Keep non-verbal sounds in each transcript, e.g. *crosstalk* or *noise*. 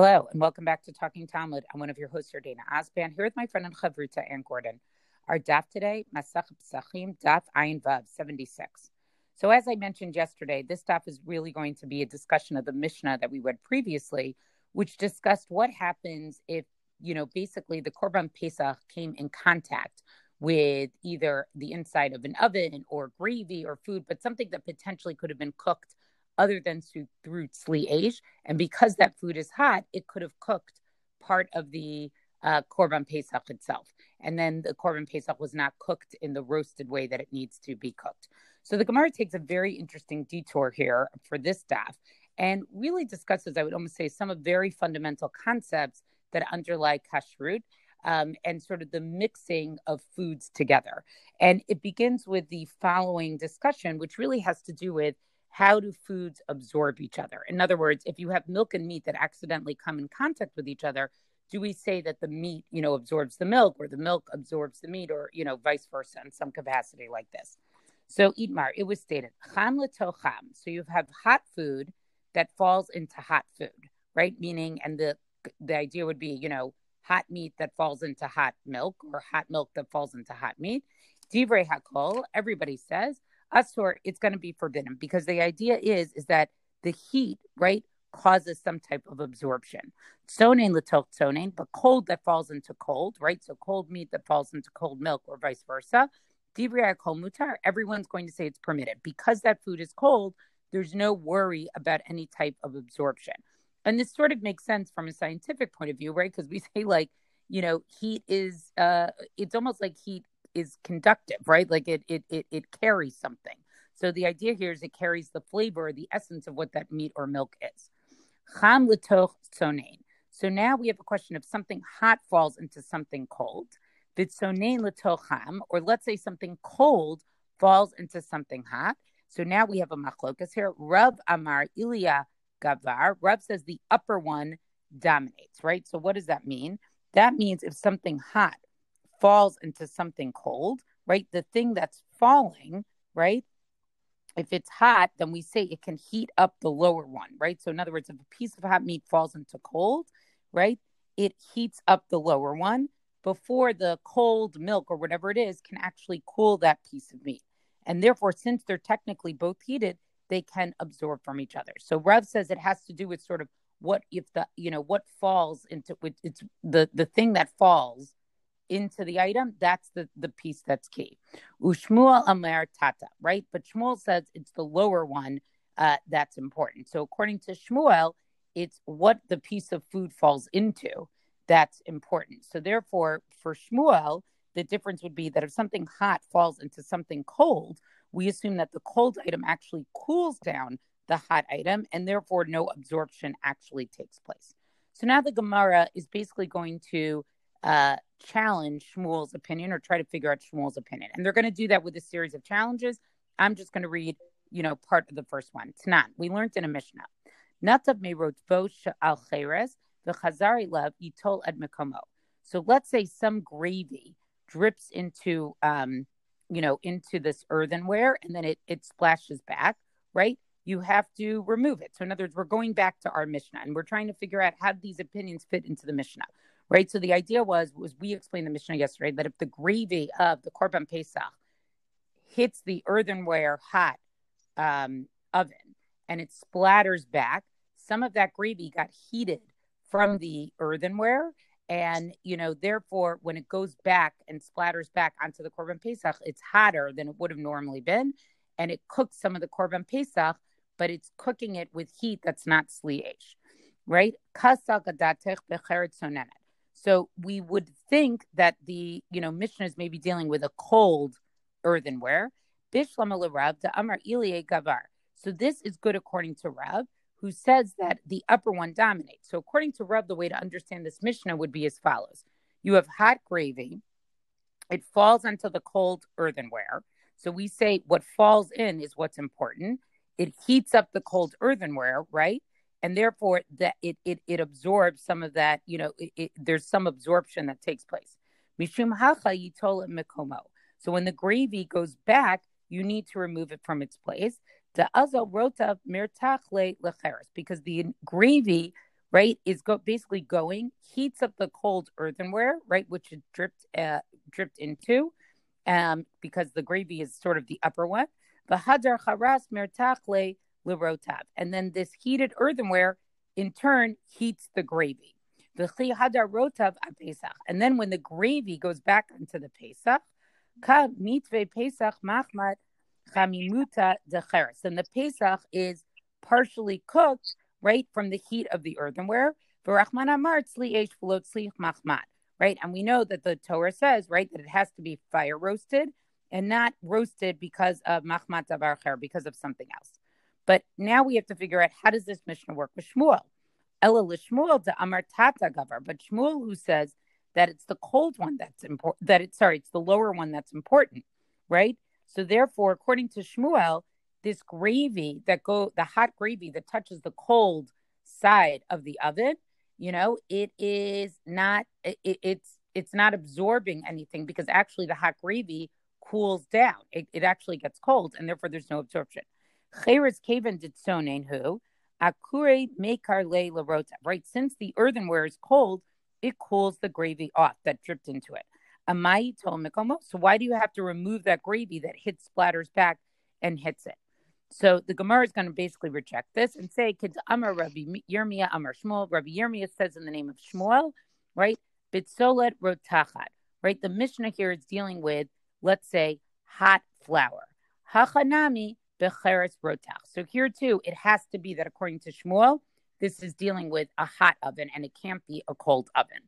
Hello, and welcome back to Talking Talmud. I'm one of your hosts, here, Dana Osban, here with my friend and Chavruta Ann Gordon. Our daf today, Masach Psachim, daf Ayin Vav, 76. So, as I mentioned yesterday, this daf is really going to be a discussion of the Mishnah that we read previously, which discussed what happens if, you know, basically the Korban Pesach came in contact with either the inside of an oven or gravy or food, but something that potentially could have been cooked other than through tzli And because that food is hot, it could have cooked part of the uh, korban pesach itself. And then the korban pesach was not cooked in the roasted way that it needs to be cooked. So the Gemara takes a very interesting detour here for this daf and really discusses, I would almost say, some of very fundamental concepts that underlie kashrut. Um, and sort of the mixing of foods together. And it begins with the following discussion, which really has to do with how do foods absorb each other? In other words, if you have milk and meat that accidentally come in contact with each other, do we say that the meat, you know, absorbs the milk or the milk absorbs the meat or, you know, vice versa in some capacity like this? So, Itmar, it was stated, cham cham. So you have hot food that falls into hot food, right? Meaning, and the the idea would be, you know, hot meat that falls into hot milk or hot milk that falls into hot meat. Divrei hakol, everybody says, asur, it's going to be forbidden because the idea is is that the heat, right, causes some type of absorption. Sonain latoch sonain, but cold that falls into cold, right? So cold meat that falls into cold milk or vice versa. Divrei kol mutar, everyone's going to say it's permitted because that food is cold. There's no worry about any type of absorption. And this sort of makes sense from a scientific point of view, right? Because we *laughs* say like, you know, heat is uh it's almost like heat is conductive, right? Like it it it it carries something. So the idea here is it carries the flavor, the essence of what that meat or milk is. Cham letoch sonain. So now we have a question of something hot falls into something cold. Vitsonain letoch cham, or let's say something cold falls into something hot. So now we have a machlokas here. Rav Amar Ilya Gavar. Rav says the upper one dominates, right? So what does that mean? That means if something hot falls into something cold, right? The thing that's falling, right? If it's hot, then we say it can heat up the lower one, right? So, in other words, if a piece of hot meat falls into cold, right, it heats up the lower one before the cold milk or whatever it is can actually cool that piece of meat. And therefore, since they're technically both heated, they can absorb from each other. So Rav says it has to do with sort of what if the you know what falls into it's the the thing that falls into the item, that's the, the piece that's key. Ushmuel Amer Tata, right? But Shmuel says it's the lower one uh, that's important. So according to Shmuel, it's what the piece of food falls into that's important. So therefore, for Shmuel, the difference would be that if something hot falls into something cold, we assume that the cold item actually cools down the hot item, and therefore no absorption actually takes place. So now the Gemara is basically going to uh, challenge Shmuel's opinion or try to figure out Shmuel's opinion. And they're going to do that with a series of challenges. I'm just going to read, you know, part of the first one. Tanan. We learned in a Mishnah. Natav me wrote al cheres v'chazari lev yitol ed mekomo. So let's say some gravy drips into, um, you know, into this earthenware and then it, it splashes back, right? You have to remove it. So in other words, we're going back to our Mishnah and we're trying to figure out how these opinions fit into the Mishnah right? So the idea was was we explained the Mishnah yesterday that if the gravy of the korban pesach hits the earthenware hot um, oven and it splatters back, some of that gravy got heated from the earthenware, and you know therefore when it goes back and splatters back onto the korban pesach, it's hotter than it would have normally been, and it cooks some of the korban pesach, but it's cooking it with heat that's not tzli esh, right? So we would think that the you know Mishnah is maybe dealing with a cold earthenware. gavar. So this is good according to Rav, who says that the upper one dominates. So according to Rav, the way to understand this Mishnah would be as follows: You have hot gravy, it falls onto the cold earthenware. So we say what falls in is what's important. It heats up the cold earthenware, right? And therefore that it, it it absorbs some of that you know it, it, there's some absorption that takes place. Mishum hacha yitola mikomo. So when the gravy goes back you need to remove it from its place. The azal rotav mirtachle lecheres, because the gravy, right, is go- basically going, heats up the cold earthenware, right, which is dripped uh, dripped into, um, because the gravy is sort of the upper one. The hadar charas mirtachle lerotav, and then this heated earthenware in turn heats the gravy. And then when the gravy goes back into the pesach. And the Pesach is partially cooked, right, from the heat of the earthenware. Right? And we know that the Torah says, right, that it has to be fire roasted and not roasted because of machmat avarcher, because of something else. But now we have to figure out how does this Mishnah work with Shmuel? Ella lishmuel to amar tata gavar, but Shmuel who says that it's the cold one that's important, that it's sorry, it's the lower one that's important, right? So therefore, according to Shmuel, this gravy that go the hot gravy that touches the cold side of the oven, you know, it is not it, it's it's not absorbing anything because actually the hot gravy cools down. It, it actually gets cold and therefore there's no absorption. Cheres kaven did sonen who akure mekar le larota. Right, since the earthenware is cold, it cools the gravy off that dripped into it. Amai mikomo. So why do you have to remove that gravy that hits splatters back and hits it? So the Gemara is going to basically reject this and say, "Kids Amar Rabbi Yirmiyah Amar Shmuel." Rabbi Yirmiyah says in the name of Shmuel, right? Bitzolet rotachat, right? The Mishnah here is dealing with, let's say, hot flour. Hachanami becheres rotach. So here too, it has to be that according to Shmuel, this is dealing with a hot oven and it can't be a cold oven.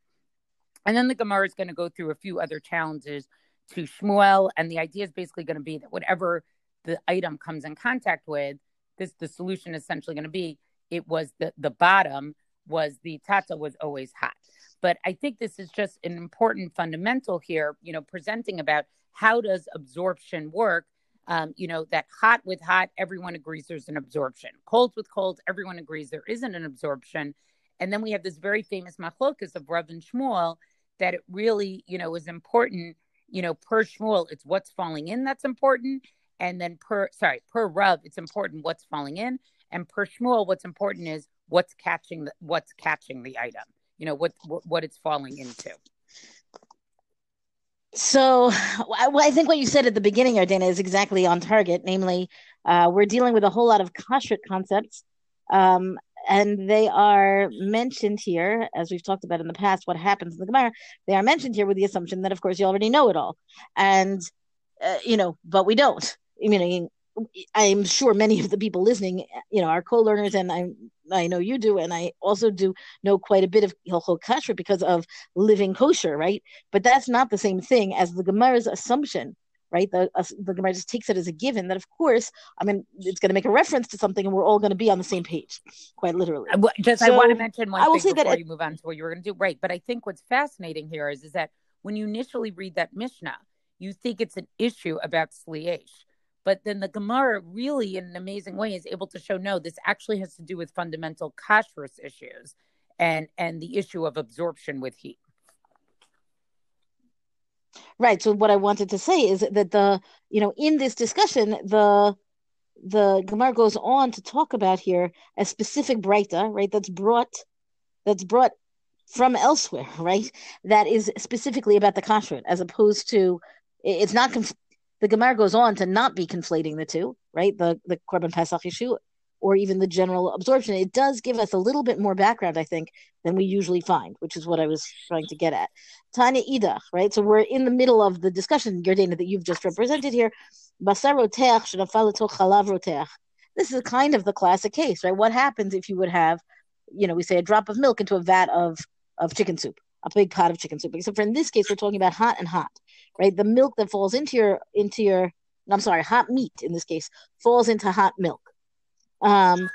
And then the Gemara is going to go through a few other challenges to Shmuel. And the idea is basically going to be that whatever the item comes in contact with, this the solution is essentially going to be it was the the bottom was the tata was always hot. But I think this is just an important fundamental here, you know, presenting about how does absorption work. Um, you know, that hot with hot, everyone agrees there's an absorption. Cold with cold, everyone agrees there isn't an absorption. And then we have this very famous machlokas of Rav and Shmuel that it really, you know, is important. You know, per Shmuel, it's what's falling in that's important, and then per sorry per Rav, it's important what's falling in, and per Shmuel, what's important is what's catching the what's catching the item. You know what what, what it's falling into. So, well, I think what you said at the beginning, Yardena, is exactly on target. Namely, uh, we're dealing with a whole lot of kashrut concepts, um, and they are mentioned here, as we've talked about in the past, what happens in the Gemara. They are mentioned here with the assumption that, of course, you already know it all, and uh, you know, but we don't. I mean, I'm sure many of the people listening, you know, are co-learners, and I I know you do, and I also do know quite a bit of Hilchot Kasher because of living kosher, right? But that's not the same thing as the Gemara's assumption right? The uh, the Gemara just takes it as a given that, of course, I mean, it's going to make a reference to something, and we're all going to be on the same page, quite literally. Just so, I want to mention one I will thing say before that you move on to what you were going to do, right? But I think what's fascinating here is is that when you initially read that Mishnah, you think it's an issue about tzli esh. But then the Gemara really, in an amazing way, is able to show no, this actually has to do with fundamental kashrus issues and and the issue of absorption with heat. Right. So what I wanted to say is that the you know in this discussion the the Gemara goes on to talk about here a specific breita, right? That's brought that's brought from elsewhere, *laughs* right? That is specifically about the kashrut, as opposed to it's not. The Gemara goes on to not be conflating the two, right? The the korban pesach issue or even the general absorption. It does give us a little bit more background, I think, than we usually find, which is what I was trying to get at. Tanya Idach, right? So we're in the middle of the discussion, Yardena, that you've just represented here. This is kind of the classic case, right? What happens if you would have, you know, we say a drop of milk into a vat of, of chicken soup, a big pot of chicken soup. Except for in this case, we're talking about hot and hot, right? The milk that falls into your, into your, I'm sorry, hot meat in this case, falls into hot milk um,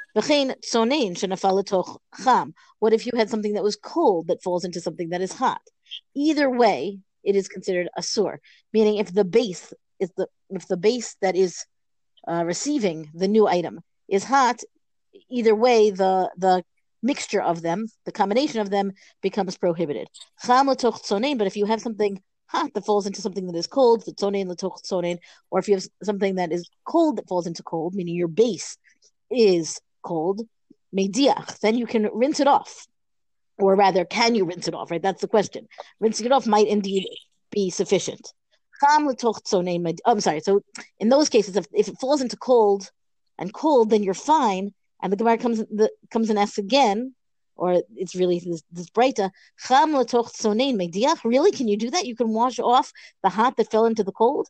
what if you had something that was cold that falls into something that is hot? Either way, it is considered a sur. Meaning, if the base is the if the base that is uh, receiving the new item is hot, either way, the the mixture of them, the combination of them, becomes prohibited. But if you have something hot that falls into something that is cold, or if you have something that is cold that falls into cold, meaning your base is cold, then you can rinse it off. Or rather, can you rinse it off, right? That's the question. Rinsing it off might indeed be sufficient. Oh, I'm sorry. So in those cases, if, if it falls into cold and cold, then you're fine. And the Gemara comes the, comes and asks again, or it's really this, breita. Really, can you do that? You can wash off the hot that fell into the cold.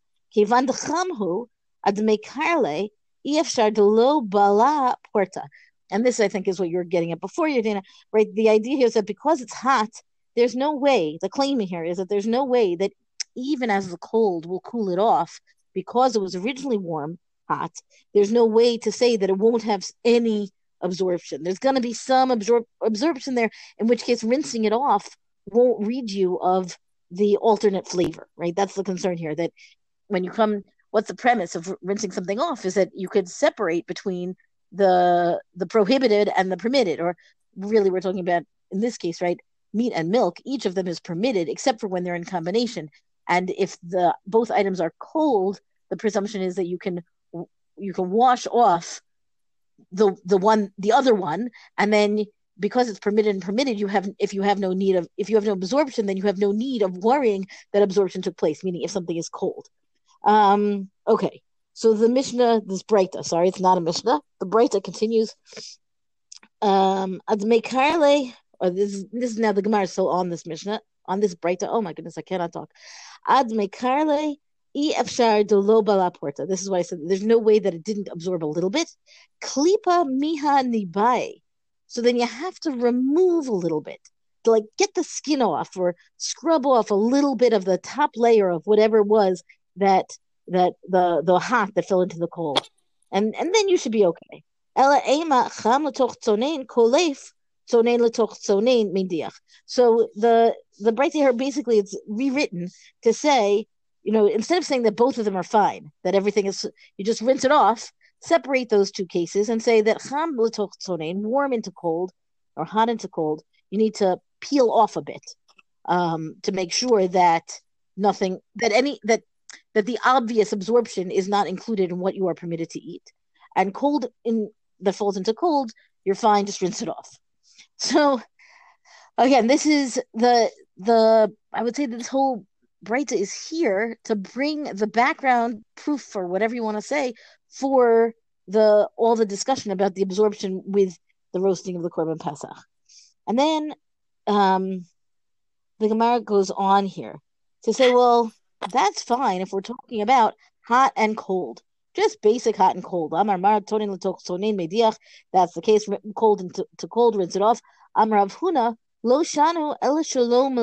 And this, I think, is what you were getting at before, Yardena, right? The idea here is that because it's hot, there's no way, the claim here is that there's no way that even as the cold will cool it off, because it was originally warm, hot, there's no way to say that it won't have any absorption. There's going to be some absor- absorption there, in which case rinsing it off won't read you of the alternate flavor, right? That's the concern here. That when you come, what's the premise of rinsing something off is that you could separate between the the prohibited and the permitted, or really we're talking about in this case, right? Meat and milk, each of them is permitted except for when they're in combination. And if the both items are cold, the presumption is that you can you can wash off the the one the other one, and then because it's permitted and permitted, you have if you have no need of if you have no absorption, then you have no need of worrying that absorption took place. Meaning, if something is cold. Um, okay, so the Mishnah, this Breita, sorry, it's not a Mishnah. The Breita continues. Um, Admekarle, or this this is now the Gemara is still on this Mishnah on this Breita. Oh my goodness, I cannot talk. Admekarle this is why I said there's no way that it didn't absorb a little bit. Klipa miha nibai. So then you have to remove a little bit to like get the skin off or scrub off a little bit of the top layer of whatever it was that that the the hot that fell into the coal. And and then you should be okay. Ela ema cham letoch tzonein kolef tzonein letoch tzonein mindiach. So the the Breita here basically it's rewritten to say you know, instead of saying that both of them are fine, that everything is, you just rinse it off, separate those two cases and say that cham warm into cold or hot into cold, you need to peel off a bit um, to make sure that nothing, that any, that, that the obvious absorption is not included in what you are permitted to eat. And cold in that falls into cold, you're fine, just rinse it off. So again, this is the the I would say this whole Breita is here to bring the background proof or whatever you want to say for the all the discussion about the absorption with the roasting of the korban pesach, and then um, the Gemara goes on here to say, well, that's fine if we're talking about hot and cold, just basic hot and cold. Amar That's the case. Cold into to cold, rinse it off. Amar Avhuna lo shanu el shalom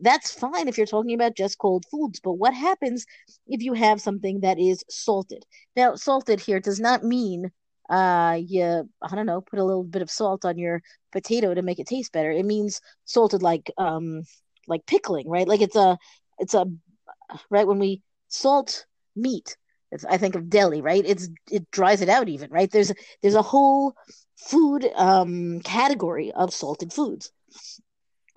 that's fine if you're talking about just cold foods. But what happens if you have something that is salted? Now, salted here does not mean uh you I don't know, put a little bit of salt on your potato to make it taste better. It means salted like um like pickling, right? Like it's a it's a right when we salt meat. I think of deli, right? It's it dries it out even, right? There's there's a whole food um category of salted foods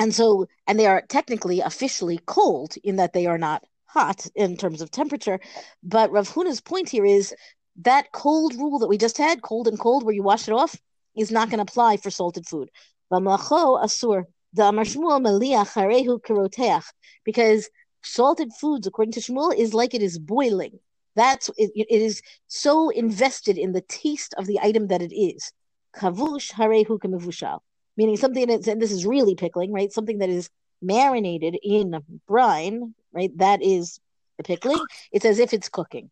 and so and they are technically officially cold in that they are not hot in terms of temperature. But rav huna's point here is that cold rule that we just had cold and cold where you wash it off is not going to apply for salted food. Because salted foods according to Shmuel is like it is boiling. That's it, it is so invested in the taste of the item that it is. Kavush harehu kamivushal meaning something that's and this is really pickling, right? Something that is marinated in brine, right? That is pickling. It's as if it's cooking.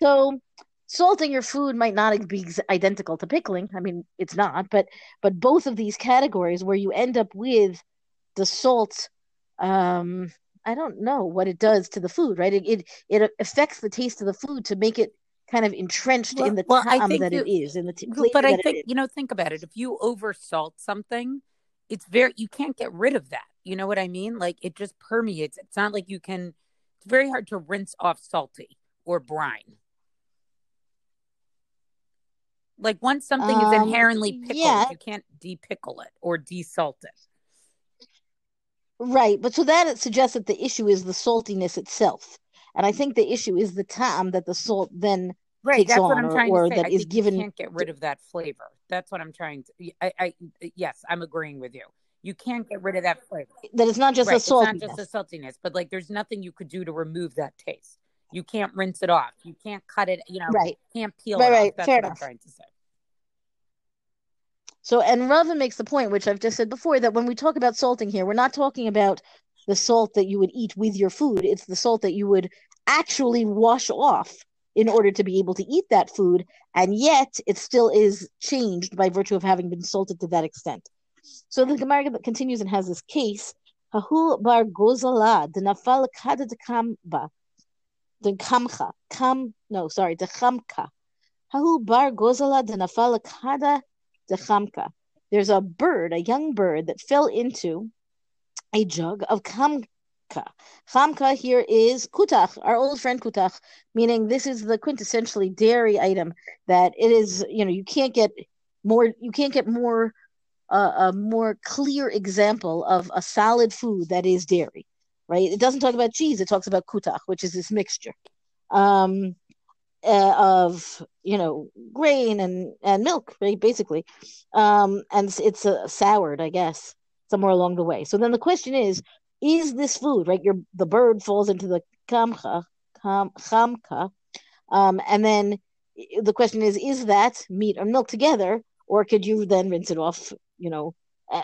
So salting your food might not be identical to pickling. I mean, it's not, but but both of these categories where you end up with the salt um I don't know what it does to the food, right? It it, it affects the taste of the food to make it kind of entrenched well, in the well, time that you, it is in the t- but i think you know think about it. If you over salt something it's very you can't get rid of that. You know what i mean? Like it just permeates. It's not like you can it's very hard to rinse off salty or brine. Like once something um, is inherently pickled yeah. you can't depickle it or desalt it. Right, but so that it suggests that the issue is the saltiness itself, and I think the issue is the time that the salt then right. That's what I'm or, trying or to say. that is given. you can't get rid of that flavor. That's what I'm trying to. I, I yes, I'm agreeing with you. You can't get rid of that flavor. That it's not just right. a saltiness. It's not just the saltiness, but like there's nothing you could do to remove that taste. You can't rinse it off. You can't cut it. You know, right. Can't peel right, it right. off. That's Fair what enough. I'm trying to say. So, and Rava makes the point, which I've just said before, that when we talk about salting here, we're not talking about the salt that you would eat with your food. It's the salt that you would actually wash off in order to be able to eat that food, and yet it still is changed by virtue of having been salted to that extent. So the Gemara continues and has this case. Hahu bar gozala the nafal kada de kamba the kamcha kam no sorry the chamka. Hahu bar gozala the nafal kada the chamka. There's a bird, a young bird that fell into a jug of kamka. Chamka here is kutach, our old friend kutach, meaning this is the quintessentially dairy item that it is, you know, you can't get more, you can't get more, uh, a more clear example of a solid food that is dairy, right? It doesn't talk about cheese, it talks about kutach, which is this mixture. Um, uh, of you know grain and and milk right basically um and it's, it's a soured i guess somewhere along the way so then the question is is this food right your the bird falls into the kamcha kam, um and then the question is is that meat or milk together or could you then rinse it off you know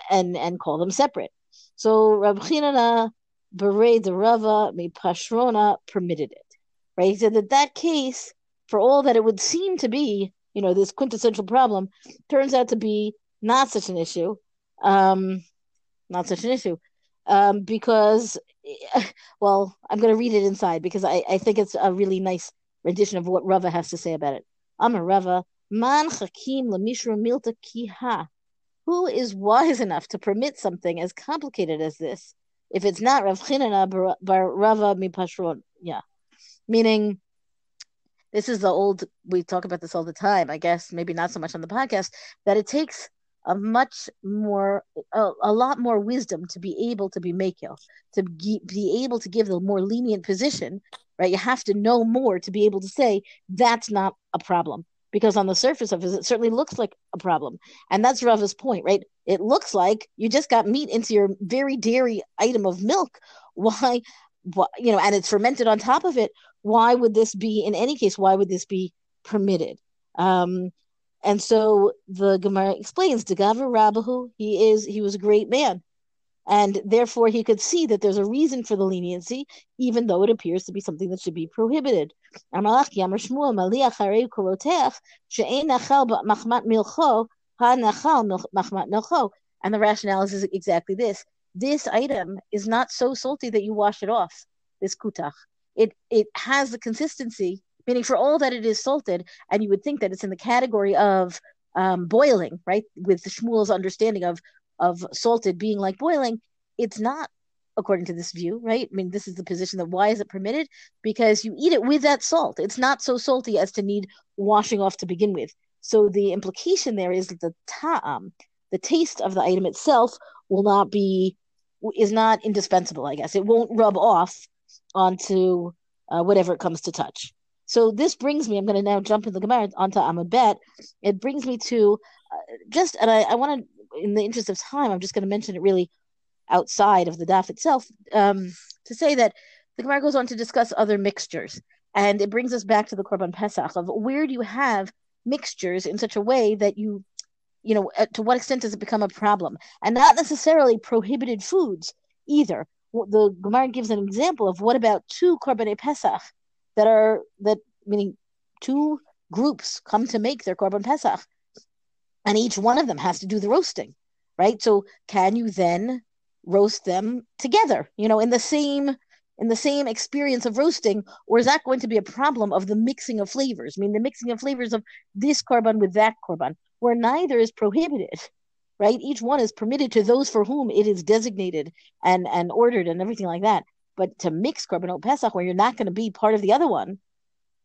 and and call them separate so Rab Chinana the Rava mi Pashrona permitted it right he said that that case for all that it would seem to be, you know, this quintessential problem, turns out to be not such an issue. Um, not such an issue. Um, because, *laughs* well, I'm going to read it inside because I, I think it's a really nice rendition of what Rava has to say about it. Amar Rava, man chakim lemishra milta kiha. Who is wise enough to permit something as complicated as this if it's not Rav Chinana bar Rava mipashron? Yeah. Meaning, this is the old we talk about this all the time i guess maybe not so much on the podcast that it takes a much more a, a lot more wisdom to be able to be makil to be, able to give the more lenient position right? You have to know more to be able to say that's not a problem. Because on the surface of it it certainly looks like a problem. And that's rava's point right? It looks like you just got meat into your very dairy item of milk. *laughs* Why you know and it's fermented on top of it. Why would this be in any case why would this be permitted? Um and so the gemara explains Degava Rabahu, he is he was a great man. And therefore he could see that there's a reason for the leniency even though it appears to be something that should be prohibited. And the rationale is exactly this. This item is not so salty that you wash it off this kutach. It it has the consistency, meaning for all that it is salted, and you would think that it's in the category of um, boiling, right? With the Shmuel's understanding of of salted being like boiling, it's not according to this view, right? I mean, this is the position that why is it permitted? Because you eat it with that salt. It's not so salty as to need washing off to begin with. So the implication there is that the ta'am, the taste of the item itself, will not be is not indispensable. I guess it won't rub off onto uh, whatever it comes to touch. So this brings me, I'm going to now jump in the Gemara onto Amud Bet. It brings me to uh, just, and I, I want to, in the interest of time, I'm just going to mention it really outside of the daf itself, um, to say that the Gemara goes on to discuss other mixtures. And it brings us back to the Korban Pesach of where do you have mixtures in such a way that you, you know, uh, to what extent does it become a problem? And not necessarily prohibited foods either the Gemara gives an example of what about two korbanei pesach that are that meaning two groups come to make their korban pesach, and each one of them has to do the roasting, right? So can you then roast them together? You know, in the same in the same experience of roasting, or is that going to be a problem of the mixing of flavors? I mean, the mixing of flavors of this korban with that korban, where neither is prohibited right? Each one is permitted to those for whom it is designated and and ordered and everything like that. But to mix korbanot pesach where you're not going to be part of the other one,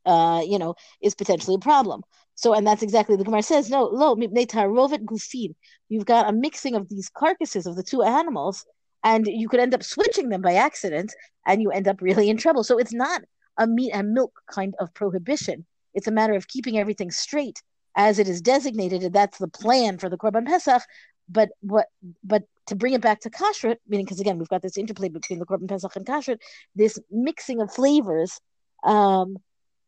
uh, you know, is potentially a problem. So, and that's exactly the Gemara says. No, lo rovet gufin. You've got a mixing of these carcasses of the two animals, and you could end up switching them by accident and you end up really in trouble so it's not a meat and milk kind of prohibition it's a matter of keeping everything straight as it is designated and that's the plan for the korban pesach but what but to bring it back to kashrut meaning because again we've got this interplay between the korban pesach and kashrut this mixing of flavors um,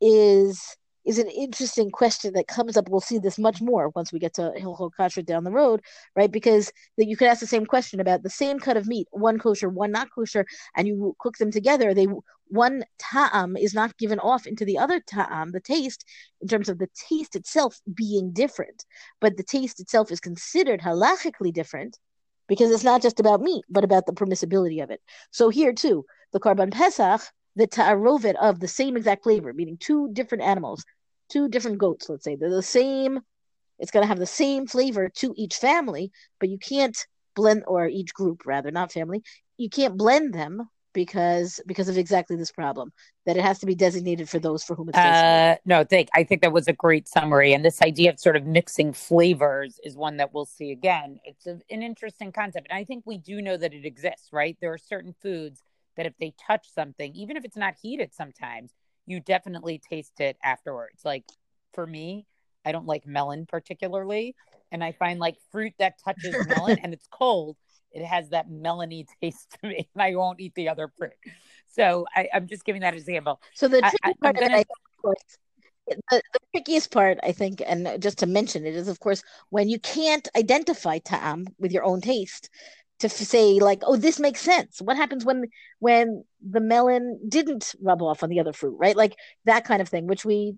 is is an interesting question that comes up. We'll see this much more once we get to Hilchot Kashrut down the road, right? Because that you could ask the same question about the same cut of meat, one kosher, one not kosher, and you cook them together. They one ta'am is not given off into the other ta'am, the taste, in terms of the taste itself being different, but the taste itself is considered halachically different because it's not just about meat, but about the permissibility of it. So here too, the korban pesach the ta'arovet of the same exact flavor, meaning two different animals, two different goats, let's say. They're the same, it's going to have the same flavor to each family, but you can't blend, or each group rather, not family, you can't blend them because because of exactly this problem that it has to be designated for those for whom it's uh, no thank i think that was a great summary and this idea of sort of mixing flavors is one that we'll see again it's a, an interesting concept and i think we do know that it exists right there are certain foods that if they touch something, even if it's not heated sometimes, you definitely taste it afterwards. Like for me, I don't like melon particularly. And I find like fruit that touches *laughs* melon and it's cold, it has that melony *laughs* taste to me. And I won't eat the other fruit. So I, am just giving that example. So the tricky I, part gonna... of course, the, the, trickiest part, I think, and just to mention it, is of course when you can't identify ta'am with your own taste to say like oh this makes sense what happens when when the melon didn't rub off on the other fruit right like that kind of thing which we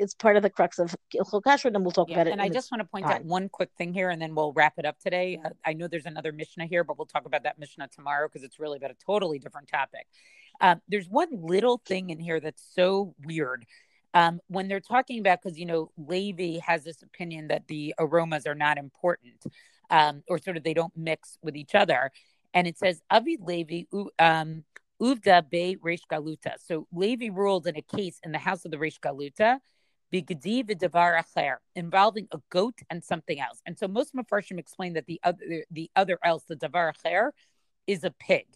it's part of the crux of Kashrut, and we'll talk yeah, about it. And I just want to point time. out one quick thing here, and then we'll wrap it up today. Uh, I know there's another Mishnah here, but we'll talk about that Mishnah tomorrow because it's really about a totally different topic. Uh, there's one little thing in here that's so weird. Um, when they're talking about, because, you know, Levi has this opinion that the aromas are not important um, or sort of they don't mix with each other. And it says Avi Levi um, Uvda Be Reish Galuta. So Levi ruled in a case in the house of the Reish Galuta, Bigadi v'davar acher, involving a goat and something else. And so most Mepharshim explain that the other the other else, the davar acher, is a pig.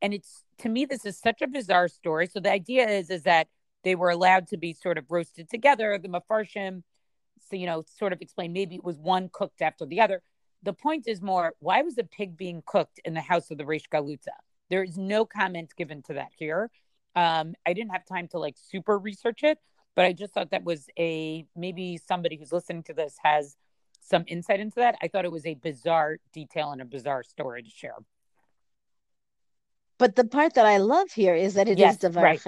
And it's to me, this is such a bizarre story. So the idea is is that they were allowed to be sort of roasted together. The Mepharshim, so you know, sort of explain maybe it was one cooked after the other the point is more why was a pig being cooked in the house of the Reish Galuta? There is no comment given to that here. Um, I didn't have time to like super research it, but I just thought that was a maybe somebody who's listening to this has some insight into that. I thought it was a bizarre detail and a bizarre story to share. But the part that I love here is that it yes, is the right.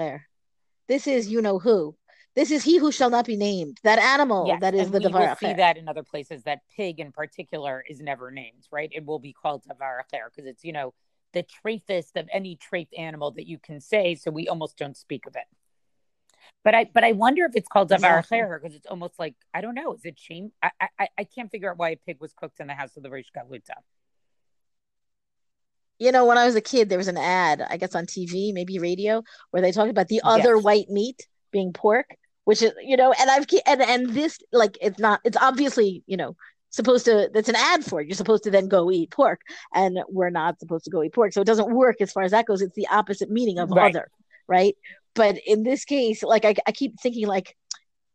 This is you know who. This is he who shall not be named. That animal yes, that is the Davar see that in other places. That pig in particular is never named, right? It will be called Davar because it's, you know, the treifest of any treif animal that you can say. So we almost don't speak of it. But I but I wonder if it's called Davar because it's almost like I don't know. Is it shame? I, I I can't figure out why a pig was cooked in the house of the Reish Galuta. You know, when I was a kid, there was an ad, I guess on TV, maybe radio, where they talked about the other yes. white meat being pork which is you know and i've and and this like it's not it's obviously you know supposed to that's an ad for it you're supposed to then go eat pork and we're not supposed to go eat pork so it doesn't work as far as that goes it's the opposite meaning of right. other right but in this case like I, I keep thinking like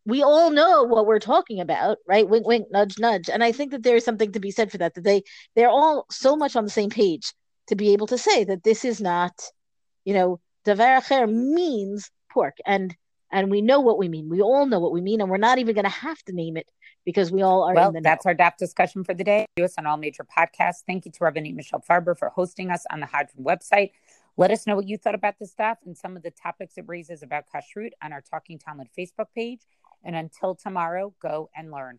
we all know what we're talking about right wink wink nudge nudge and i think that there's something to be said for that that they they're all so much on the same page to be able to say that this is not you know davar means pork and and we know what we mean. We all know what we mean, and we're not even going to have to name it because we all are. Well, that's know. our daf discussion for the day. Do us on all major podcasts. Thank you to Rabbanit Michelle Farber for hosting us on the Hadran website. Let us know what you thought about the stuff and some of the topics it raises about kashrut on our Talking Talmud Facebook page. And until tomorrow, go and learn.